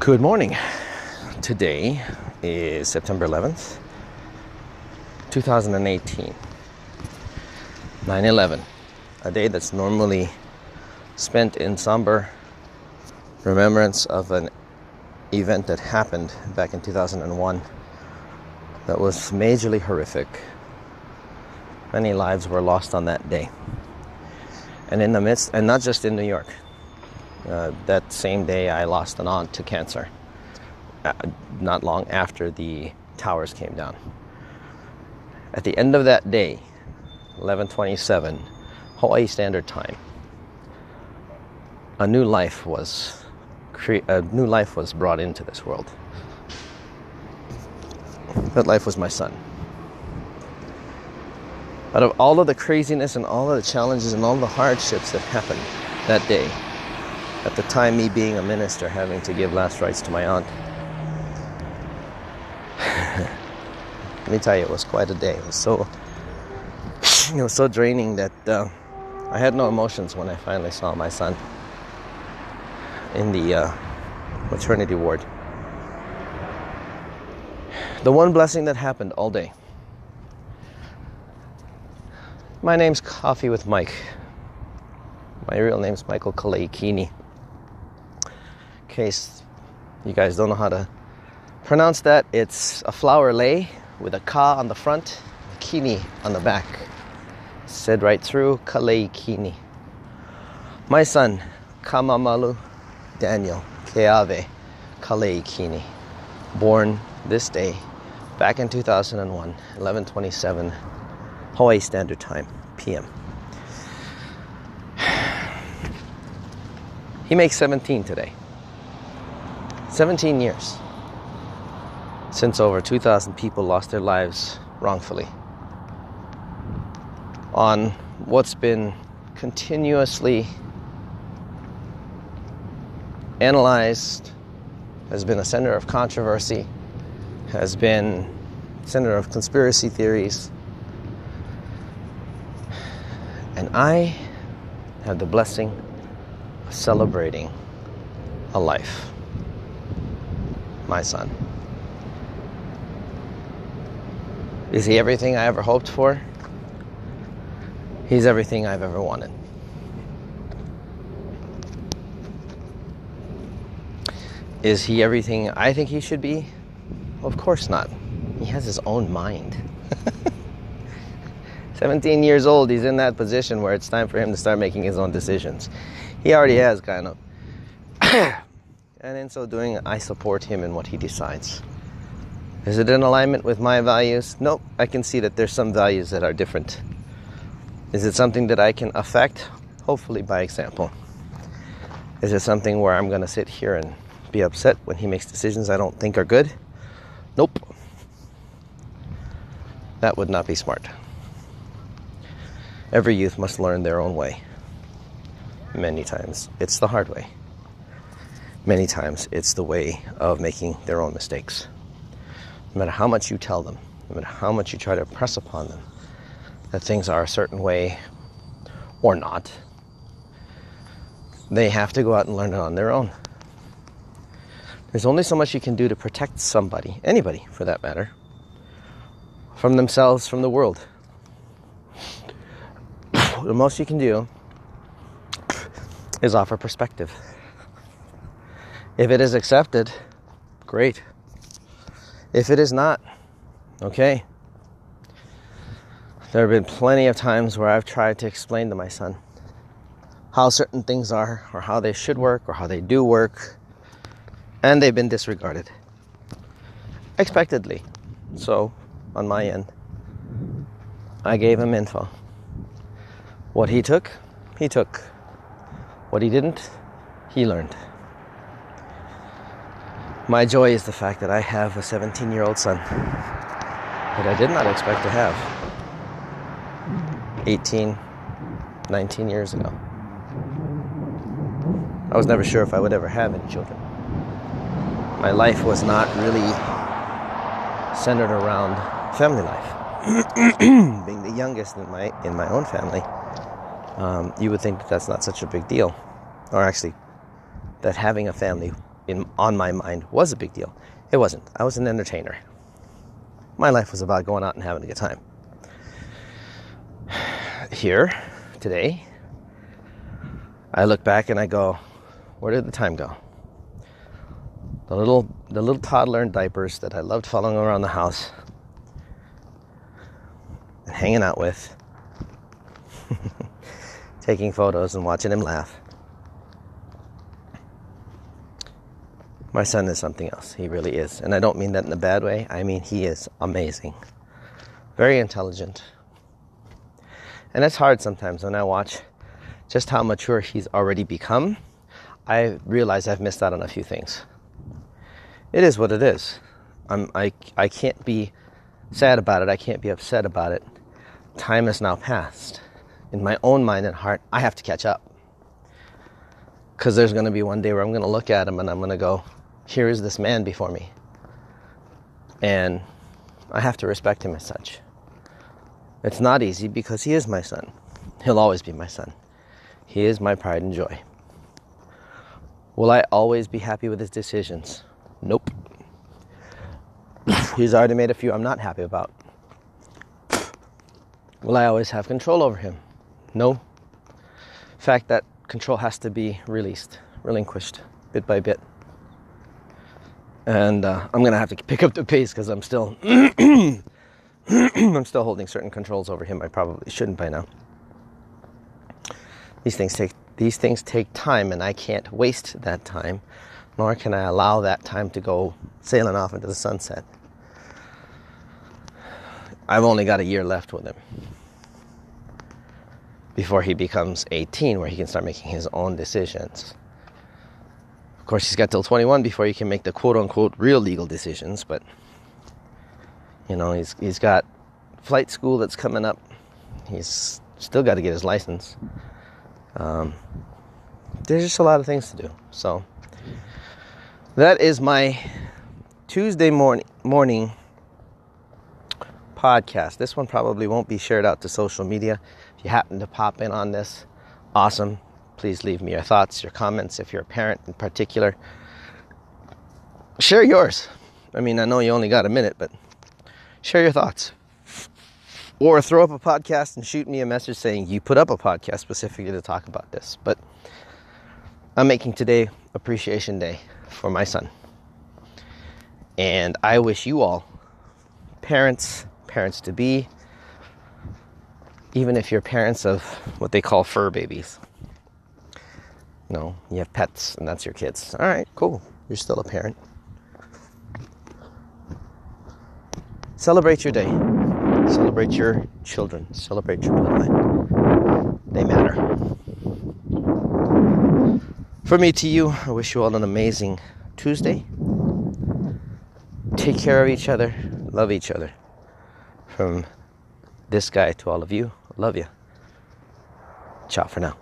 Good morning. Today is September 11th, 2018. 9 11. A day that's normally spent in somber remembrance of an event that happened back in 2001 that was majorly horrific. Many lives were lost on that day. And in the midst, and not just in New York, uh, that same day, I lost an aunt to cancer. Uh, not long after the towers came down. At the end of that day, 11:27 Hawaii Standard Time, a new life was cre- a new life was brought into this world. That life was my son. Out of all of the craziness and all of the challenges and all the hardships that happened that day, at the time, me being a minister, having to give last rites to my aunt. Let me tell you, it was quite a day. It was so, it was so draining that uh, I had no emotions when I finally saw my son in the uh, maternity ward. The one blessing that happened all day. My name's Coffee with Mike. My real name's Michael Kaleikini case you guys don't know how to pronounce that, it's a flower lei with a ka on the front, kini on the back. Said right through, kalei kini. My son, Kamamalu Daniel Keawe Kalei Kini, born this day back in 2001, 1127 Hawaii Standard Time, PM. He makes 17 today. 17 years since over 2,000 people lost their lives wrongfully on what's been continuously analyzed, has been a center of controversy, has been center of conspiracy theories. And I have the blessing of celebrating a life my son. Is he everything I ever hoped for? He's everything I've ever wanted. Is he everything I think he should be? Well, of course not. He has his own mind. 17 years old, he's in that position where it's time for him to start making his own decisions. He already has, kind of. And in so doing, I support him in what he decides. Is it in alignment with my values? Nope. I can see that there's some values that are different. Is it something that I can affect? Hopefully by example. Is it something where I'm going to sit here and be upset when he makes decisions I don't think are good? Nope. That would not be smart. Every youth must learn their own way. Many times, it's the hard way many times it's the way of making their own mistakes. No matter how much you tell them, no matter how much you try to press upon them that things are a certain way or not, they have to go out and learn it on their own. There's only so much you can do to protect somebody, anybody for that matter, from themselves, from the world. the most you can do is offer perspective. If it is accepted, great. If it is not, okay. There have been plenty of times where I've tried to explain to my son how certain things are, or how they should work, or how they do work, and they've been disregarded. Expectedly. So, on my end, I gave him info. What he took, he took. What he didn't, he learned. My joy is the fact that I have a 17 year old son that I did not expect to have 18, 19 years ago. I was never sure if I would ever have any children. My life was not really centered around family life. Being the youngest in my in my own family, um, you would think that that's not such a big deal, or actually, that having a family in on my mind was a big deal. It wasn't. I was an entertainer. My life was about going out and having a good time. Here, today, I look back and I go, where did the time go? The little the little toddler in diapers that I loved following around the house and hanging out with, taking photos and watching him laugh. My son is something else. He really is. And I don't mean that in a bad way. I mean, he is amazing. Very intelligent. And it's hard sometimes when I watch just how mature he's already become. I realize I've missed out on a few things. It is what it is. I'm, I, I can't be sad about it. I can't be upset about it. Time has now passed. In my own mind and heart, I have to catch up. Because there's going to be one day where I'm going to look at him and I'm going to go, here is this man before me. And I have to respect him as such. It's not easy because he is my son. He'll always be my son. He is my pride and joy. Will I always be happy with his decisions? Nope. He's already made a few I'm not happy about. Will I always have control over him? No. In fact, that control has to be released, relinquished, bit by bit and uh, I'm gonna have to pick up the pace because I'm still I'm still holding certain controls over him. I probably shouldn't by now. These things take these things take time, and I can't waste that time, nor can I allow that time to go sailing off into the sunset. I've only got a year left with him before he becomes 18, where he can start making his own decisions. Course, he's got till 21 before he can make the quote unquote real legal decisions, but you know, he's he's got flight school that's coming up. He's still got to get his license. Um, there's just a lot of things to do. So that is my Tuesday morning morning podcast. This one probably won't be shared out to social media. If you happen to pop in on this, awesome. Please leave me your thoughts, your comments, if you're a parent in particular. Share yours. I mean, I know you only got a minute, but share your thoughts. Or throw up a podcast and shoot me a message saying you put up a podcast specifically to talk about this. But I'm making today Appreciation Day for my son. And I wish you all, parents, parents to be, even if you're parents of what they call fur babies, no, you have pets and that's your kids. All right, cool. You're still a parent. Celebrate your day. Celebrate your children. Celebrate your bloodline. They matter. For me to you, I wish you all an amazing Tuesday. Take care of each other. Love each other. From this guy to all of you, love you. Ciao for now.